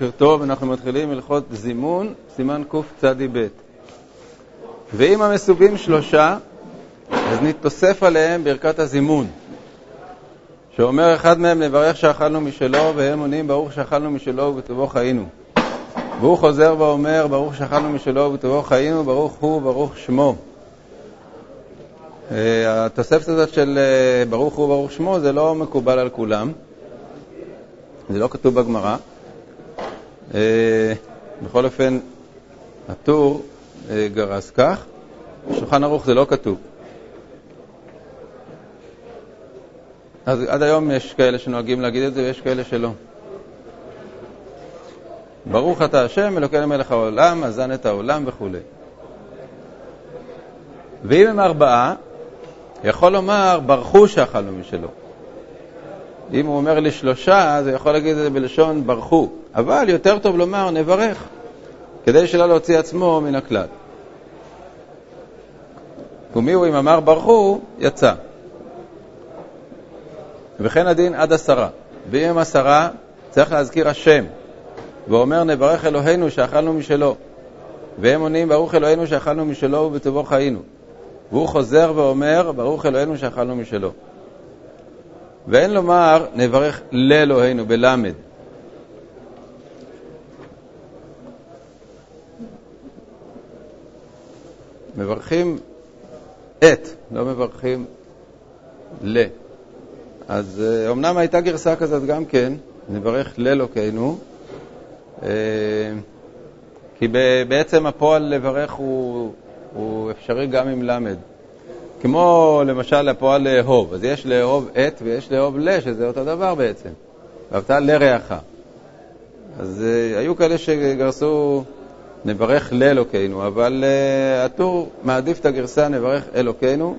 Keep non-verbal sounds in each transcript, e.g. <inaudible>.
בוקר טוב, אנחנו מתחילים הלכות זימון, סימן קצ"ב. ואם המסובים שלושה, אז נתוסף עליהם ברכת הזימון, שאומר אחד מהם נברך שאכלנו משלו, והם עונים ברוך שאכלנו משלו ובטובו חיינו. והוא חוזר ואומר ברוך שאכלנו משלו ובטובו חיינו, ברוך הוא ברוך שמו. אה, התוספת הזאת של אה, ברוך הוא ברוך שמו זה לא מקובל על כולם, זה לא כתוב בגמרא. אה, בכל אופן, הטור אה, גרס כך, בשולחן ערוך זה לא כתוב. אז עד היום יש כאלה שנוהגים להגיד את זה ויש כאלה שלא. ברוך אתה השם, אלוקינו מלך העולם, אזן את העולם וכו'. ואם הם ארבעה, יכול לומר, ברכו שאכלנו משלו. אם הוא אומר לי שלושה, אז הוא יכול להגיד את זה בלשון ברכו. אבל יותר טוב לומר נברך, כדי שלא להוציא עצמו מן הכלל. ומי הוא אם אמר ברכו, יצא. וכן הדין עד עשרה. ואם עשרה, צריך להזכיר השם. ואומר נברך אלוהינו שאכלנו משלו. והם עונים ברוך אלוהינו שאכלנו משלו ובטובו חיינו. והוא חוזר ואומר ברוך אלוהינו שאכלנו משלו. ואין לומר נברך לאלוהינו בלמד. מברכים את, לא מברכים ל. אז אה, הייתה גרסה כזאת גם כן, נברך לאלוקינו, אה, כי בעצם הפועל לברך הוא, הוא אפשרי גם עם למד. כמו למשל הפועל לאהוב, אז יש לאהוב את ויש לאהוב ל, שזה אותו דבר בעצם. ואהבת לרעך. אז uh, היו כאלה שגרסו נברך לאלוקינו, אבל uh, הטור מעדיף את הגרסה נברך אלוקינו,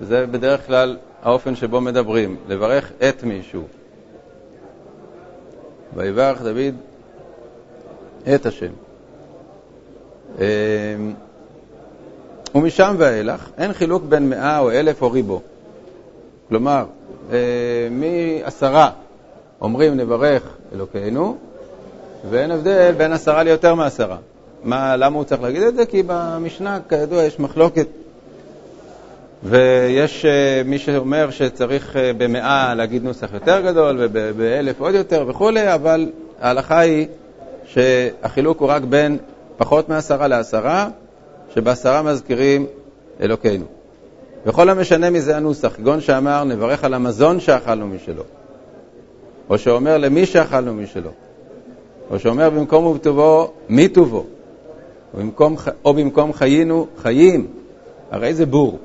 שזה בדרך כלל האופן שבו מדברים, לברך את מישהו. ויברך דוד את השם. Uh, ומשם ואילך אין חילוק בין מאה או אלף או ריבו. כלומר, אה, מעשרה אומרים נברך אלוקינו, ואין הבדל בין עשרה ליותר מעשרה. מה, למה הוא צריך להגיד את זה? כי במשנה, כידוע, יש מחלוקת. ויש אה, מי שאומר שצריך אה, במאה להגיד נוסח יותר גדול ובאלף עוד יותר וכולי, אבל ההלכה היא שהחילוק הוא רק בין פחות מעשרה לעשרה, שבעשרה מזכירים אלוקינו. וכל המשנה מזה הנוסח, כגון שאמר, נברך על המזון שאכלנו משלו, או שאומר למי שאכלנו משלו, או שאומר במקום ובטובו, מי טובו, או במקום, או במקום חיינו, חיים, הרי זה בור.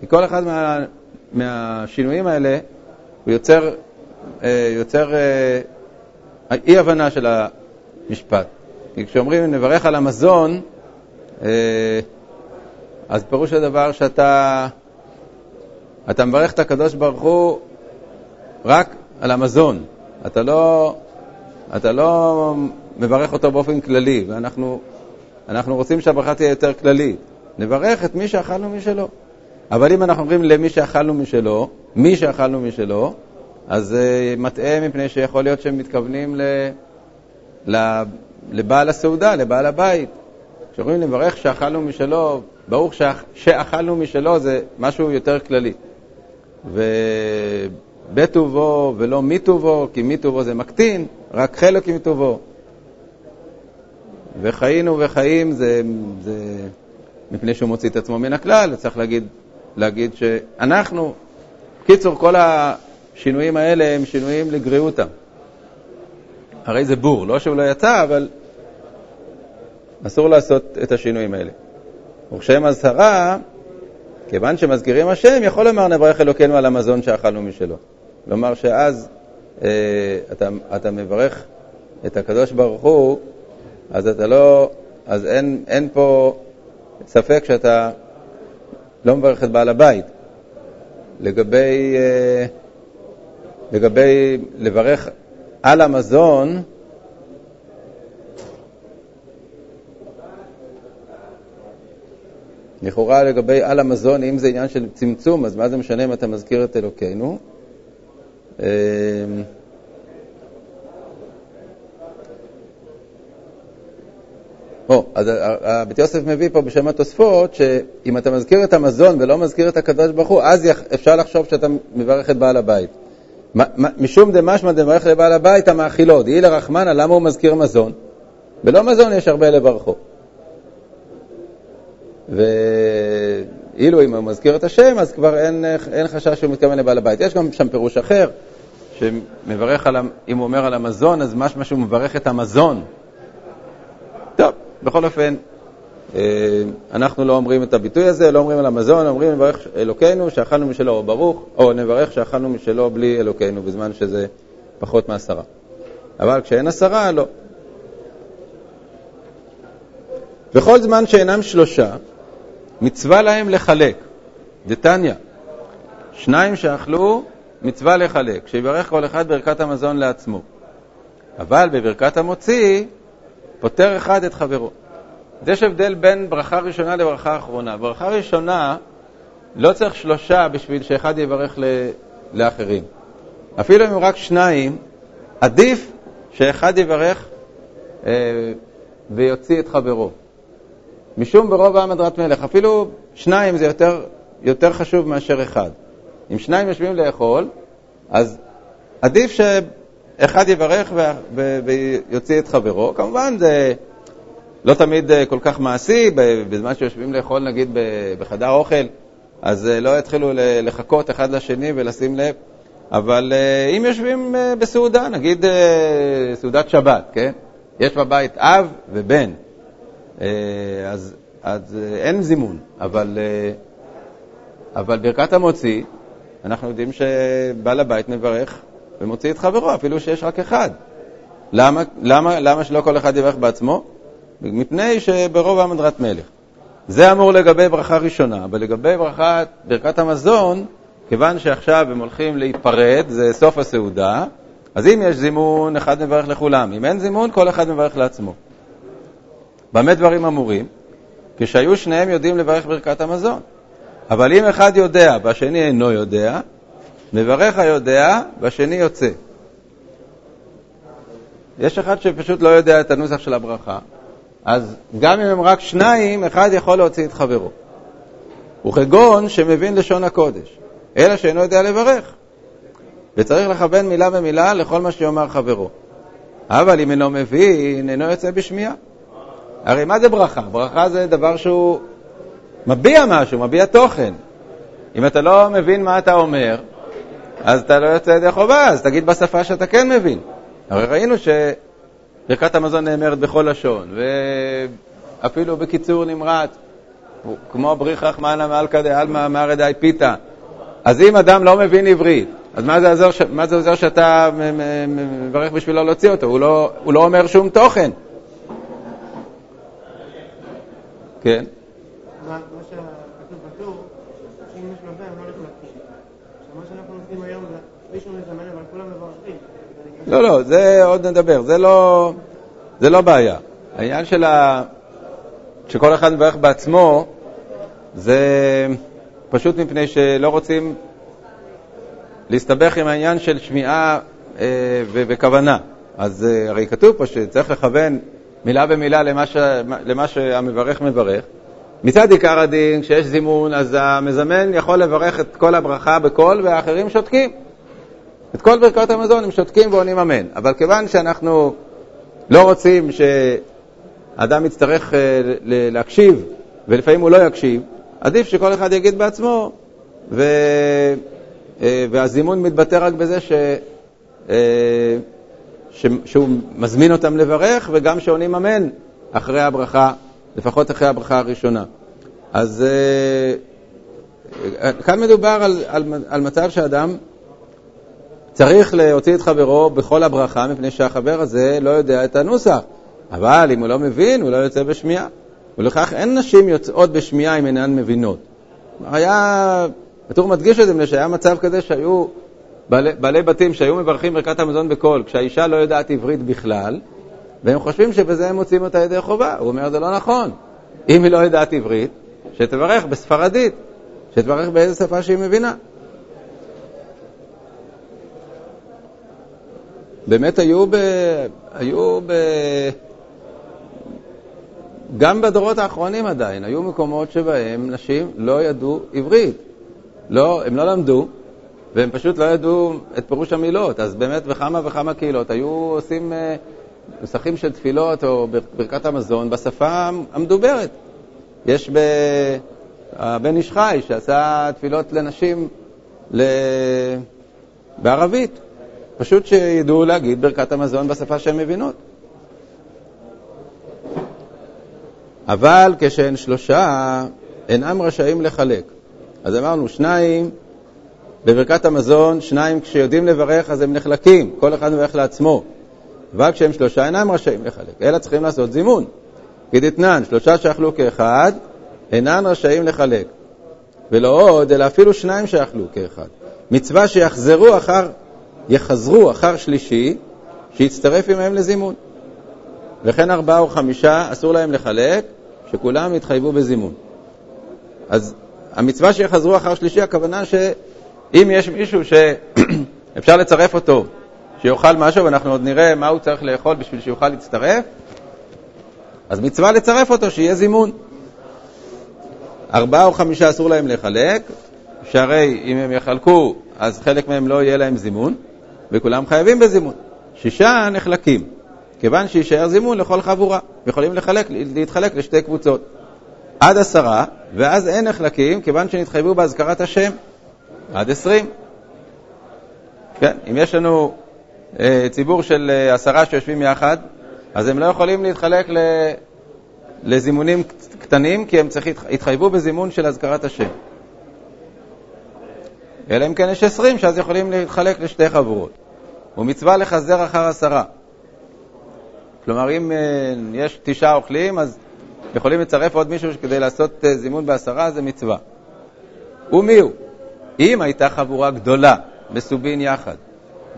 כי כל אחד מה, מהשינויים האלה הוא יוצר, אה, יוצר אה, אי-הבנה של המשפט. כי כשאומרים נברך על המזון, אה, אז פירוש הדבר שאתה אתה מברך את הקדוש ברוך הוא רק על המזון. אתה לא, אתה לא מברך אותו באופן כללי, ואנחנו אנחנו רוצים שהברכה תהיה יותר כללית. נברך את מי שאכלנו משלו. אבל אם אנחנו אומרים למי שאכלנו משלו, מי שאכלנו משלו, אז זה מטעה מפני שיכול להיות שהם מתכוונים ל, ל, לבעל הסעודה, לבעל הבית. כשאומרים לברך שאכלנו משלו, ברוך שאכלנו משלו זה משהו יותר כללי. ובטובו ולא מטובו, כי מטובו זה מקטין, רק חלק מטובו. וחיינו וחיים זה, זה מפני שהוא מוציא את עצמו מן הכלל, צריך להגיד, להגיד שאנחנו, קיצור, כל השינויים האלה הם שינויים לגריעותם. הרי זה בור, לא שהוא לא יצא, אבל אסור לעשות את השינויים האלה. וכשהם אזהרה, כיוון שמזכירים השם, יכול לומר נברך אלוקינו על המזון שאכלנו משלו. כלומר שאז אה, אתה, אתה מברך את הקדוש ברוך הוא, אז אתה לא, אז אין, אין פה ספק שאתה לא מברך את בעל הבית. לגבי, אה, לגבי לברך על המזון, לכאורה לגבי על המזון, אם זה עניין של צמצום, אז מה זה משנה אם אתה מזכיר את אלוקינו? או, אז בית יוסף מביא פה בשם התוספות, שאם אתה מזכיר את המזון ולא מזכיר את הקדוש ברוך הוא, אז אפשר לחשוב שאתה מברך את בעל הבית. משום דמשמע דמברך לבעל הבית המאכילות, דהי לרחמנא, למה הוא מזכיר מזון? בלא מזון יש הרבה לברכו. ואילו אם הוא מזכיר את השם, אז כבר אין, אין חשש שהוא מתכוון לבעל הבית. יש גם שם פירוש אחר, שמברך על, אם הוא אומר על המזון, אז משמע שהוא מברך את המזון. טוב, בכל אופן, אה, אנחנו לא אומרים את הביטוי הזה, לא אומרים על המזון, אומרים נברך אלוקינו שאכלנו משלו ברוך, או נברך שאכלנו משלו בלי אלוקינו, בזמן שזה פחות מעשרה. אבל כשאין עשרה, לא. בכל זמן שאינם שלושה, מצווה להם לחלק. דתניא, שניים שאכלו, מצווה לחלק, שיברך כל אחד ברכת המזון לעצמו. אבל בברכת המוציא, פותר אחד את חברו. אז יש הבדל בין ברכה ראשונה לברכה אחרונה. ברכה ראשונה, לא צריך שלושה בשביל שאחד יברך לאחרים. אפילו אם רק שניים, עדיף שאחד יברך אה, ויוציא את חברו. משום ברוב העם הדרת מלך. אפילו שניים זה יותר, יותר חשוב מאשר אחד. אם שניים יושבים לאכול, אז עדיף שאחד יברך ויוציא את חברו. כמובן, זה לא תמיד אה, כל כך מעשי, בזמן שיושבים לאכול, נגיד, בחדר אוכל, אז אה, לא יתחילו לחכות אחד לשני ולשים לב. אבל אה, אם יושבים בסעודה, נגיד סעודת שבת, כן? יש בבית אב ובן, אז, אז אין זימון, אבל, אבל ברכת המוציא, אנחנו יודעים שבעל הבית מברך ומוציא את חברו, אפילו שיש רק אחד. למה, למה, למה שלא כל אחד יברך בעצמו? מפני שברוב העם הדרת מלך. זה אמור לגבי ברכה ראשונה, אבל לגבי ברכת, ברכת המזון, כיוון שעכשיו הם הולכים להיפרד, זה סוף הסעודה, אז אם יש זימון, אחד מברך לכולם. אם אין זימון, כל אחד מברך לעצמו. במה דברים אמורים? כשהיו שניהם יודעים לברך ברכת המזון. אבל אם אחד יודע והשני אינו יודע, מברך היודע והשני יוצא. יש אחד שפשוט לא יודע את הנוסח של הברכה, אז גם אם הם רק שניים, אחד יכול להוציא את חברו. וכגון שמבין לשון הקודש, אלא שאינו יודע לברך. וצריך לכוון מילה במילה לכל מה שיאמר חברו. אבל אם אינו מבין, אינו יוצא בשמיעה. הרי מה זה ברכה? ברכה זה דבר שהוא מביע משהו, מביע תוכן. אם אתה לא מבין מה אתה אומר, אז אתה לא יוצא ידי חובה, אז תגיד בשפה שאתה כן מבין. הרי ראינו ש... ברכת המזון נאמרת בכל לשון, ואפילו בקיצור נמרץ, כמו בריחך מענה מלכה דעלמא מארא דאי פיתא. אז אם אדם לא מבין עברית, אז מה זה עוזר, מה זה עוזר שאתה מברך בשבילו להוציא אותו? הוא לא, הוא לא אומר שום תוכן. כן? מה שכתוב בטור, שאם יש לו בן, לא הולך להקשיב. מה שאנחנו עושים היום זה, מישהו מזמן, אבל כולם מברכים. לא, לא, זה עוד נדבר, זה לא, זה לא בעיה. העניין של ה... שכל אחד מברך בעצמו, זה פשוט מפני שלא רוצים להסתבך עם העניין של שמיעה אה, וכוונה. אז אה, הרי כתוב פה שצריך לכוון מילה במילה למה, ש... למה שהמברך מברך. מצד עיקר הדין, כשיש זימון, אז המזמן יכול לברך את כל הברכה בקול והאחרים שותקים. את כל ברכות המזון הם שותקים ועונים אמן. אבל כיוון שאנחנו לא רוצים שאדם יצטרך אה, להקשיב, ולפעמים הוא לא יקשיב, עדיף שכל אחד יגיד בעצמו, ו... אה, והזימון מתבטא רק בזה ש... אה, ש... שהוא מזמין אותם לברך, וגם שעונים אמן אחרי הברכה, לפחות אחרי הברכה הראשונה. אז כאן מדובר על, על, על מצב שאדם צריך להוציא את חברו בכל הברכה, מפני שהחבר הזה לא יודע את הנוסח. אבל אם הוא לא מבין, הוא לא יוצא בשמיעה. ולכך אין נשים יוצאות בשמיעה אם אינן מבינות. היה, הטור מדגיש את זה, מפני שהיה מצב כזה שהיו בעלי, בעלי בתים שהיו מברכים ברכת המזון בקול, כשהאישה לא יודעת עברית בכלל, והם חושבים שבזה הם מוצאים אותה ידי חובה. הוא אומר, זה לא נכון. אם היא לא יודעת עברית, שתברך בספרדית, שתברך באיזה שפה שהיא מבינה. באמת היו ב... היו ב... גם בדורות האחרונים עדיין, היו מקומות שבהם נשים לא ידעו עברית. לא, הם לא למדו, והם פשוט לא ידעו את פירוש המילות. אז באמת בכמה וכמה קהילות היו עושים אה, נוסחים של תפילות או ברכת המזון בשפה המדוברת. יש ב... הבן איש חי שעשה תפילות לנשים ל... בערבית. פשוט שידעו להגיד ברכת המזון בשפה שהן מבינות. אבל כשהן שלושה, אינם רשאים לחלק. אז אמרנו, שניים בברכת המזון, שניים כשיודעים לברך אז הם נחלקים, כל אחד מברך לעצמו. אבל כשהם שלושה אינם רשאים לחלק, אלא צריכים לעשות זימון. כדתנן, שלושה שאכלו כאחד, אינן רשאים לחלק. ולא עוד, אלא אפילו שניים שאכלו כאחד. מצווה שיחזרו אחר, יחזרו אחר שלישי, שיצטרף עמהם לזימון. וכן ארבעה או חמישה אסור להם לחלק, שכולם יתחייבו בזימון. אז המצווה שיחזרו אחר שלישי, הכוונה שאם יש מישהו שאפשר <clears throat> לצרף אותו, שיאכל משהו, ואנחנו עוד נראה מה הוא צריך לאכול בשביל שיוכל להצטרף, אז מצווה לצרף אותו, שיהיה זימון. ארבעה או חמישה אסור להם לחלק, שהרי אם הם יחלקו, אז חלק מהם לא יהיה להם זימון, וכולם חייבים בזימון. שישה נחלקים, כיוון שיישאר זימון לכל חבורה, יכולים לחלק, להתחלק לשתי קבוצות. עד עשרה, ואז אין נחלקים, כיוון שנתחייבו בהזכרת השם, עד עשרים. כן, אם יש לנו אה, ציבור של אה, עשרה שיושבים יחד, אז הם לא יכולים להתחלק ל... לזימונים קטנים, כי הם צריכים, התחייבו בזימון של אזכרת השם. אלא אם כן יש עשרים, שאז יכולים להתחלק לשתי חבורות. ומצווה לחזר אחר עשרה. כלומר, אם אה, יש תשעה אוכלים, אז יכולים לצרף עוד מישהו כדי לעשות אה, זימון בעשרה, זה מצווה. ומי הוא? אם הייתה חבורה גדולה, מסובין יחד,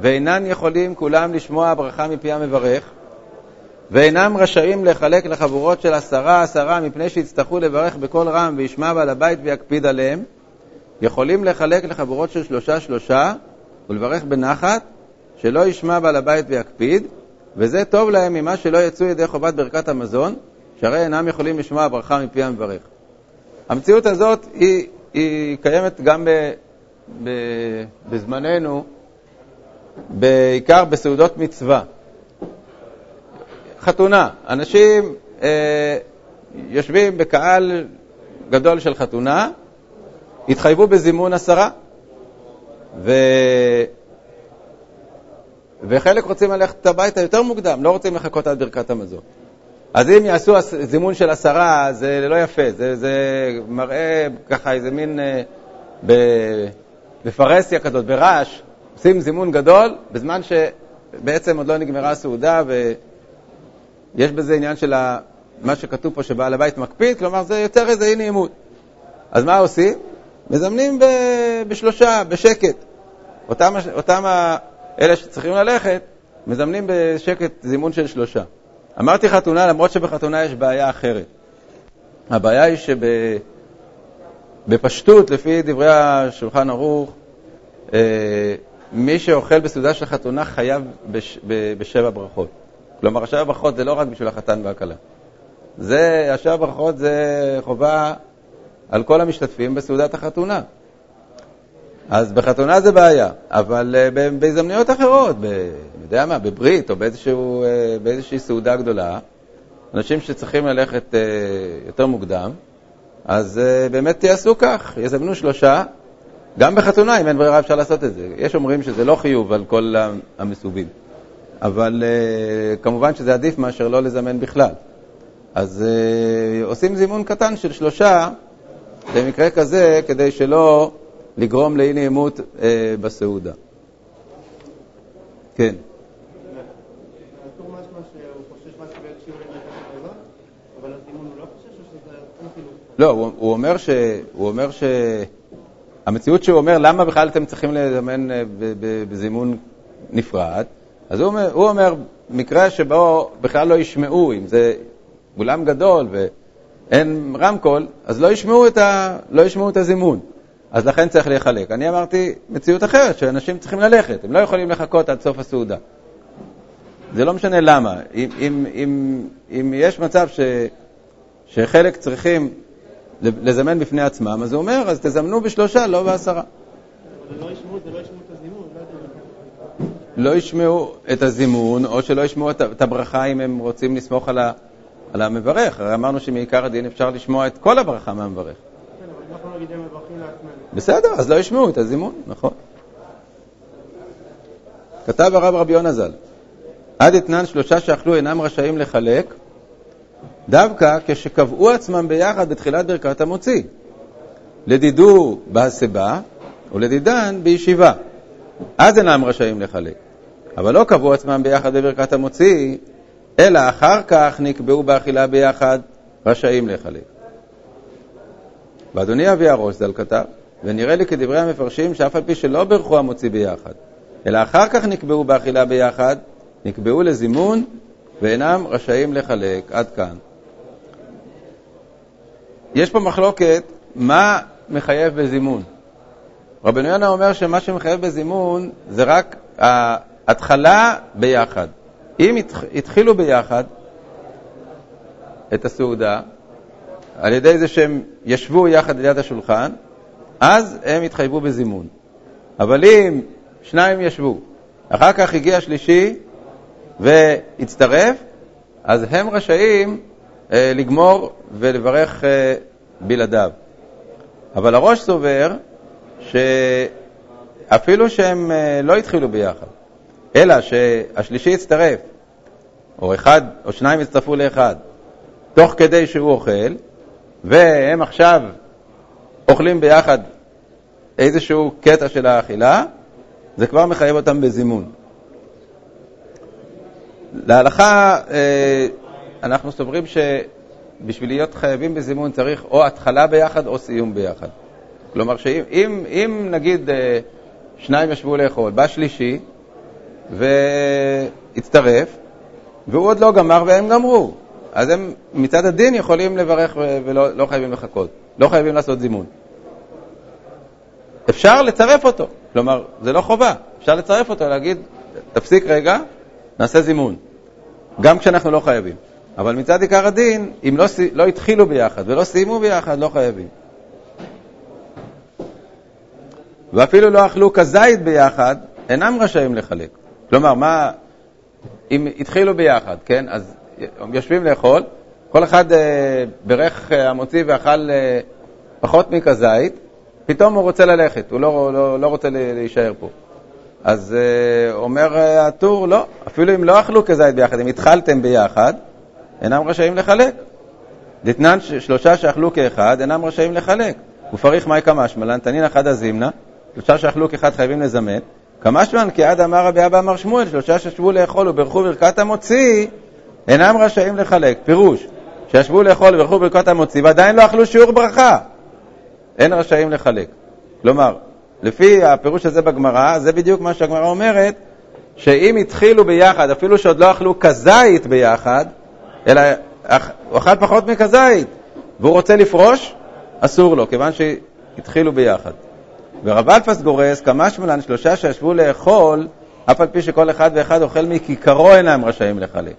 ואינן יכולים כולם לשמוע ברכה מפי המברך, ואינם רשאים לחלק לחבורות של עשרה עשרה מפני שיצטרכו לברך בקול רם וישמע בעל הבית ויקפיד עליהם, יכולים לחלק לחבורות של שלושה שלושה ולברך בנחת, שלא ישמע בעל הבית ויקפיד, וזה טוב להם ממה שלא יצאו ידי חובת ברכת המזון, שהרי אינם יכולים לשמוע ברכה מפי המברך. המציאות הזאת היא, היא קיימת גם ב, ב, בזמננו, בעיקר בסעודות מצווה. חתונה, אנשים אה, יושבים בקהל גדול של חתונה, התחייבו בזימון עשרה, ו... וחלק רוצים ללכת הביתה יותר מוקדם, לא רוצים לחכות עד ברכת המזון. אז אם יעשו זימון של עשרה, זה לא יפה, זה, זה מראה ככה איזה מין, אה, ב, בפרהסיה כזאת, ברעש, עושים זימון גדול, בזמן שבעצם עוד לא נגמרה הסעודה, ויש בזה עניין של מה שכתוב פה שבעל הבית מקפיד, כלומר זה יוצר איזה אי נעימות. אז מה עושים? מזמנים ב, בשלושה, בשקט. אותם, אותם אלה שצריכים ללכת, מזמנים בשקט זימון של שלושה. אמרתי חתונה, למרות שבחתונה יש בעיה אחרת. הבעיה היא שבפשטות, לפי דברי השולחן ערוך, אה, מי שאוכל בסעודה של חתונה חייב בש, בשבע ברכות. כלומר, השבע ברכות זה לא רק בשביל החתן והכלה. זה, השבע ברכות זה חובה על כל המשתתפים בסעודת החתונה. אז בחתונה זה בעיה, אבל uh, בהזדמנויות אחרות, ב, אני יודע מה, בברית או באיזשהו, uh, באיזושהי סעודה גדולה, אנשים שצריכים ללכת uh, יותר מוקדם, אז באמת יעשו כך, יזמנו שלושה, גם בחתונה, אם אין ברירה אפשר לעשות את זה. יש אומרים שזה לא חיוב על כל המסובים, אבל כמובן שזה עדיף מאשר לא לזמן בכלל. אז עושים זימון קטן של שלושה, במקרה כזה, כדי שלא לגרום לאי נעימות אה, בסעודה. כן. לא, הוא, הוא אומר ש... הוא אומר ש... המציאות שהוא אומר, למה בכלל אתם צריכים לזמן אה, בזימון נפרד? אז הוא אומר, הוא אומר, מקרה שבו בכלל לא ישמעו, אם זה אולם גדול ואין רמקול, אז לא ישמעו את, ה, לא ישמעו את הזימון. אז לכן צריך להיחלק. אני אמרתי מציאות אחרת, שאנשים צריכים ללכת, הם לא יכולים לחכות עד סוף הסעודה. זה לא משנה למה. אם, אם, אם, אם יש מצב שחלק צריכים לזמן בפני עצמם, אז הוא אומר, אז תזמנו בשלושה, לא בעשרה. לא ישמעו את זה, לא ישמעו את הזימון, לא ישמעו את הזימון, או שלא ישמעו את הברכה אם הם רוצים לסמוך על, ה, על המברך. הרי אמרנו שמעיקר הדין אפשר לשמוע את כל הברכה מהמברך. בסדר, אז לא ישמעו את הזימון, נכון. כתב הרב רבי יונה ז"ל, עד אתנן שלושה שאכלו אינם רשאים לחלק, דווקא כשקבעו עצמם ביחד בתחילת ברכת המוציא. לדידו בהסבה ולדידן בישיבה. אז אינם רשאים לחלק. אבל לא קבעו עצמם ביחד בברכת המוציא, אלא אחר כך נקבעו באכילה ביחד, רשאים לחלק. ואדוני אבי הראש ז"ל כתב, ונראה לי כדברי המפרשים שאף על פי שלא ברכו המוציא ביחד, אלא אחר כך נקבעו באכילה ביחד, נקבעו לזימון ואינם רשאים לחלק. עד כאן. יש פה מחלוקת מה מחייב בזימון. רבנו יונה אומר שמה שמחייב בזימון זה רק ההתחלה ביחד. אם התחילו ביחד את הסעודה, על ידי זה שהם ישבו יחד ליד השולחן, אז הם התחייבו בזימון. אבל אם שניים ישבו, אחר כך הגיע שלישי והצטרף, אז הם רשאים אה, לגמור ולברך אה, בלעדיו. אבל הראש סובר שאפילו שהם אה, לא התחילו ביחד, אלא שהשלישי הצטרף, או אחד או שניים הצטרפו לאחד, תוך כדי שהוא אוכל, והם עכשיו אוכלים ביחד איזשהו קטע של האכילה, זה כבר מחייב אותם בזימון. להלכה, אה, אנחנו סוברים שבשביל להיות חייבים בזימון צריך או התחלה ביחד או סיום ביחד. כלומר, שאם אם, אם נגיד אה, שניים ישבו לאכול, בא שלישי והצטרף, והוא עוד לא גמר והם גמרו, אז הם מצד הדין יכולים לברך ולא לא חייבים לחכות, לא חייבים לעשות זימון. אפשר לצרף אותו, כלומר, זה לא חובה, אפשר לצרף אותו, להגיד, תפסיק רגע, נעשה זימון, גם כשאנחנו לא חייבים. אבל מצד עיקר הדין, אם לא, לא התחילו ביחד ולא סיימו ביחד, לא חייבים. ואפילו לא אכלו כזית ביחד, אינם רשאים לחלק. כלומר, מה, אם התחילו ביחד, כן, אז יושבים לאכול, כל אחד אה, ברך אה, המוציא ואכל אה, פחות מכזית, פתאום הוא רוצה ללכת, הוא לא, לא, לא רוצה להישאר פה. אז אה, אומר אה, הטור, לא, אפילו אם לא אכלו כזית ביחד, אם התחלתם ביחד, אינם רשאים לחלק. דתנן שלושה שאכלו כאחד, אינם רשאים לחלק. ופריך מאי קמשמלן, תנין אחד הזימנה, שלושה שאכלו כאחד חייבים לזמן. כמשמען כי עד אמר רבי אבא אמר שמואל, שלושה שישבו לאכול וברכו ברכת המוציא, אינם רשאים לחלק. פירוש, שישבו לאכול וברכו ברכת המוציא ועדיין לא אכלו שיעור ברכה. אין רשאים לחלק. כלומר, לפי הפירוש הזה בגמרא, זה בדיוק מה שהגמרא אומרת, שאם התחילו ביחד, אפילו שעוד לא אכלו כזית ביחד, אלא הוא אכל פחות מכזית, והוא רוצה לפרוש, אסור לו, כיוון שהתחילו ביחד. ורב אלפס גורס, כמה שמלן שלושה שישבו לאכול, אף על פי שכל אחד ואחד אוכל מכיכרו אינם רשאים לחלק.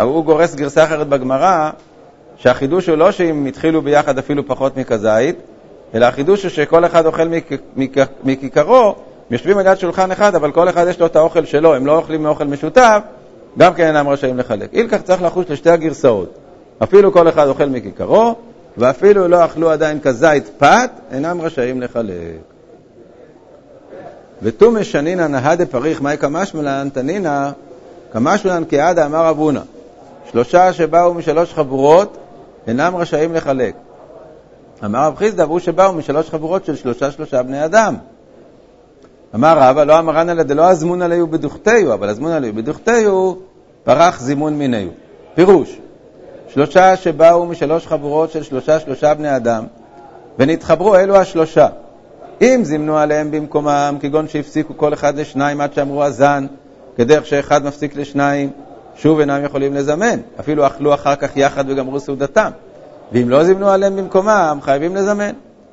הוא גורס גרסה אחרת בגמרא, שהחידוש הוא לא שאם התחילו ביחד אפילו פחות מכזית, אלא החידוש הוא שכל אחד אוכל מכיכרו, יושבים על יד שולחן אחד, אבל כל אחד יש לו את האוכל שלו, הם לא אוכלים מאוכל משותף, גם כן אינם רשאים לחלק. אילכך צריך לחוש לשתי הגרסאות. אפילו כל אחד אוכל מכיכרו, ואפילו לא אכלו עדיין כזית פת, אינם רשאים לחלק. ותו משנינא נהא דפריך מאי קמשמלן תנינא קמשמלן כעדה אמר אבונה. שלושה שבאו משלוש חבורות אינם רשאים לחלק. אמר רב חיסדא, והוא שבאו משלוש חבורות של שלושה שלושה בני אדם. אמר רבא, לא אמרן אלא דלא הזמון עליהו בדוכתיהו, אבל הזמון עליהו בדוכתיהו פרח זימון מיניהו. פירוש, שלושה שבאו משלוש חבורות של שלושה שלושה בני אדם, ונתחברו אלו השלושה. אם זימנו עליהם במקומם, כגון שהפסיקו כל אחד לשניים עד שאמרו הזן, כדרך שאחד מפסיק לשניים, שוב אינם יכולים לזמן, אפילו אכלו אחר כך יחד וגמרו סעודתם. ואם לא זימנו עליהם במקומם, חייבים לזמן,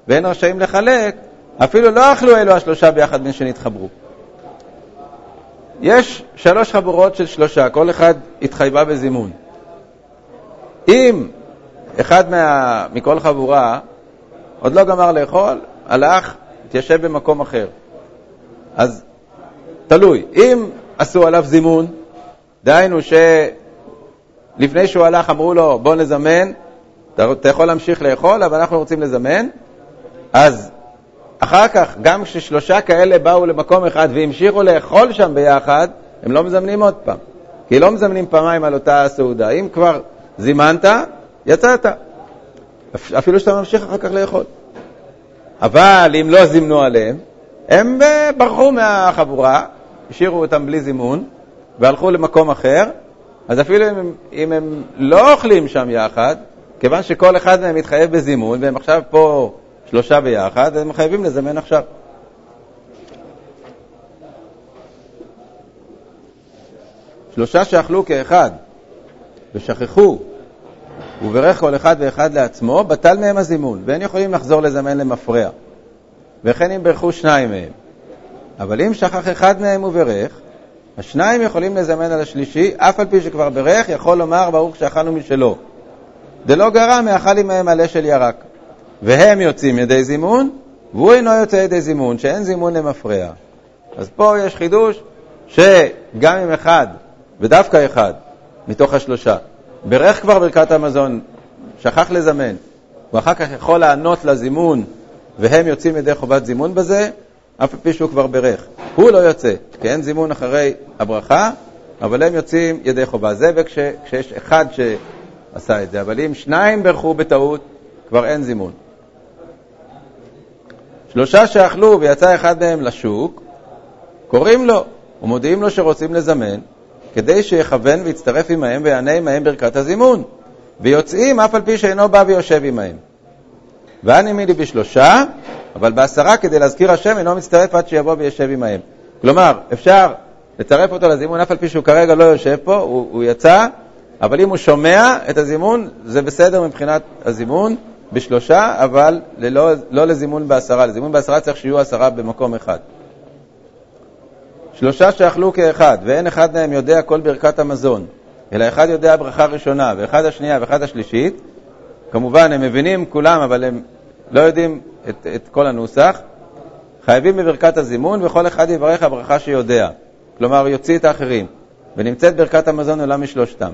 ואין רשאים לחלק, אפילו לא אכלו אלו השלושה ביחד בין שנתחברו. יש שלוש חבורות של שלושה, כל אחד התחייבה בזימון. אם אחד מה, מכל חבורה עוד לא גמר לאכול, הלך, התיישב במקום אחר. אז תלוי. אם עשו עליו זימון, דהיינו שלפני שהוא הלך אמרו לו, בוא נזמן, אתה, יכול להמשיך לאכול, אבל אנחנו רוצים לזמן, אז אחר כך, גם כששלושה כאלה באו למקום אחד והמשיכו לאכול שם ביחד, הם לא מזמנים עוד פעם. כי לא מזמנים פעמיים על אותה סעודה. אם כבר זימנת, יצאת. אפילו שאתה ממשיך אחר כך לאכול. אבל אם לא זימנו עליהם, הם אה, ברחו מהחבורה, השאירו אותם בלי זימון, והלכו למקום אחר, אז אפילו אם, אם הם לא אוכלים שם יחד, כיוון שכל אחד מהם מתחייב בזימון, והם עכשיו פה שלושה ביחד, הם חייבים לזמן עכשיו. שלושה שאכלו כאחד ושכחו וברך כל אחד ואחד לעצמו, בטל מהם הזימון, ואין יכולים לחזור לזמן למפרע. וכן אם ברכו שניים מהם. אבל אם שכח אחד מהם וברך, השניים יכולים לזמן על השלישי, אף על פי שכבר ברך, יכול לומר ברוך שאכלנו משלו. דלא גרע מאכל עמהם מלא של ירק. והם יוצאים ידי זימון, והוא אינו יוצא ידי זימון, שאין זימון למפרע. אז פה יש חידוש שגם אם אחד, ודווקא אחד, מתוך השלושה, ברך כבר ברכת המזון, שכח לזמן, ואחר כך יכול לענות לזימון, והם יוצאים ידי חובת זימון בזה, אף על פי שהוא כבר ברך. הוא לא יוצא, כי אין זימון אחרי הברכה, אבל הם יוצאים ידי חובה. זה וכשיש אחד שעשה את זה, אבל אם שניים ברכו בטעות, כבר אין זימון. שלושה שאכלו ויצא אחד מהם לשוק, קוראים לו ומודיעים לו שרוצים לזמן, כדי שיכוון ויצטרף עמהם ויענה עמהם ברכת הזימון, ויוצאים אף על פי שאינו בא ויושב עמהם. ואני מילי בשלושה, אבל בעשרה כדי להזכיר השם אינו מצטרף עד שיבוא וישב עמהם. כלומר, אפשר לצרף אותו לזימון אף על פי שהוא כרגע לא יושב פה, הוא, הוא יצא, אבל אם הוא שומע את הזימון, זה בסדר מבחינת הזימון בשלושה, אבל ללא, לא לזימון בעשרה. לזימון בעשרה צריך שיהיו עשרה במקום אחד. שלושה שאכלו כאחד, ואין אחד מהם יודע כל ברכת המזון, אלא אחד יודע ברכה ראשונה, ואחד השנייה ואחד השלישית. כמובן, הם מבינים כולם, אבל הם לא יודעים את, את כל הנוסח. חייבים בברכת הזימון, וכל אחד יברך הברכה שיודע. כלומר, יוציא את האחרים. ונמצאת ברכת המזון עולה משלושתם.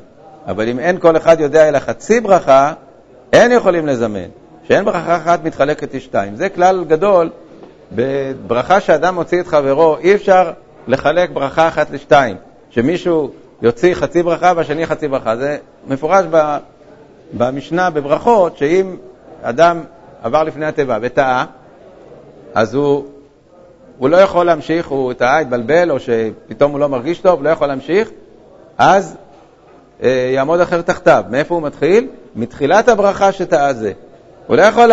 אבל אם אין כל אחד יודע אלא חצי ברכה, אין יכולים לזמן. שאין ברכה אחת מתחלקת לשתיים. זה כלל גדול. בברכה שאדם מוציא את חברו, אי אפשר לחלק ברכה אחת לשתיים, שמישהו יוציא חצי ברכה והשני חצי ברכה. זה מפורש במשנה בברכות, שאם אדם עבר לפני התיבה וטעה, אז הוא, הוא לא יכול להמשיך, הוא טעה, התבלבל, או שפתאום הוא לא מרגיש טוב, לא יכול להמשיך, אז אה, יעמוד אחר תחתיו. מאיפה הוא מתחיל? מתחילת הברכה שטעה זה. הוא לא יכול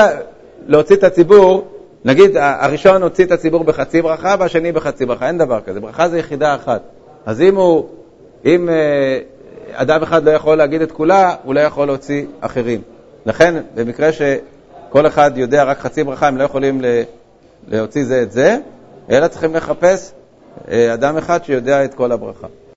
להוציא את הציבור נגיד, הראשון הוציא את הציבור בחצי ברכה והשני בחצי ברכה, אין דבר כזה, ברכה זה יחידה אחת. אז אם הוא, אם אה, אדם אחד לא יכול להגיד את כולה, הוא לא יכול להוציא אחרים. לכן, במקרה שכל אחד יודע רק חצי ברכה, הם לא יכולים להוציא זה את זה, אלא צריכים לחפש אה, אדם אחד שיודע את כל הברכה.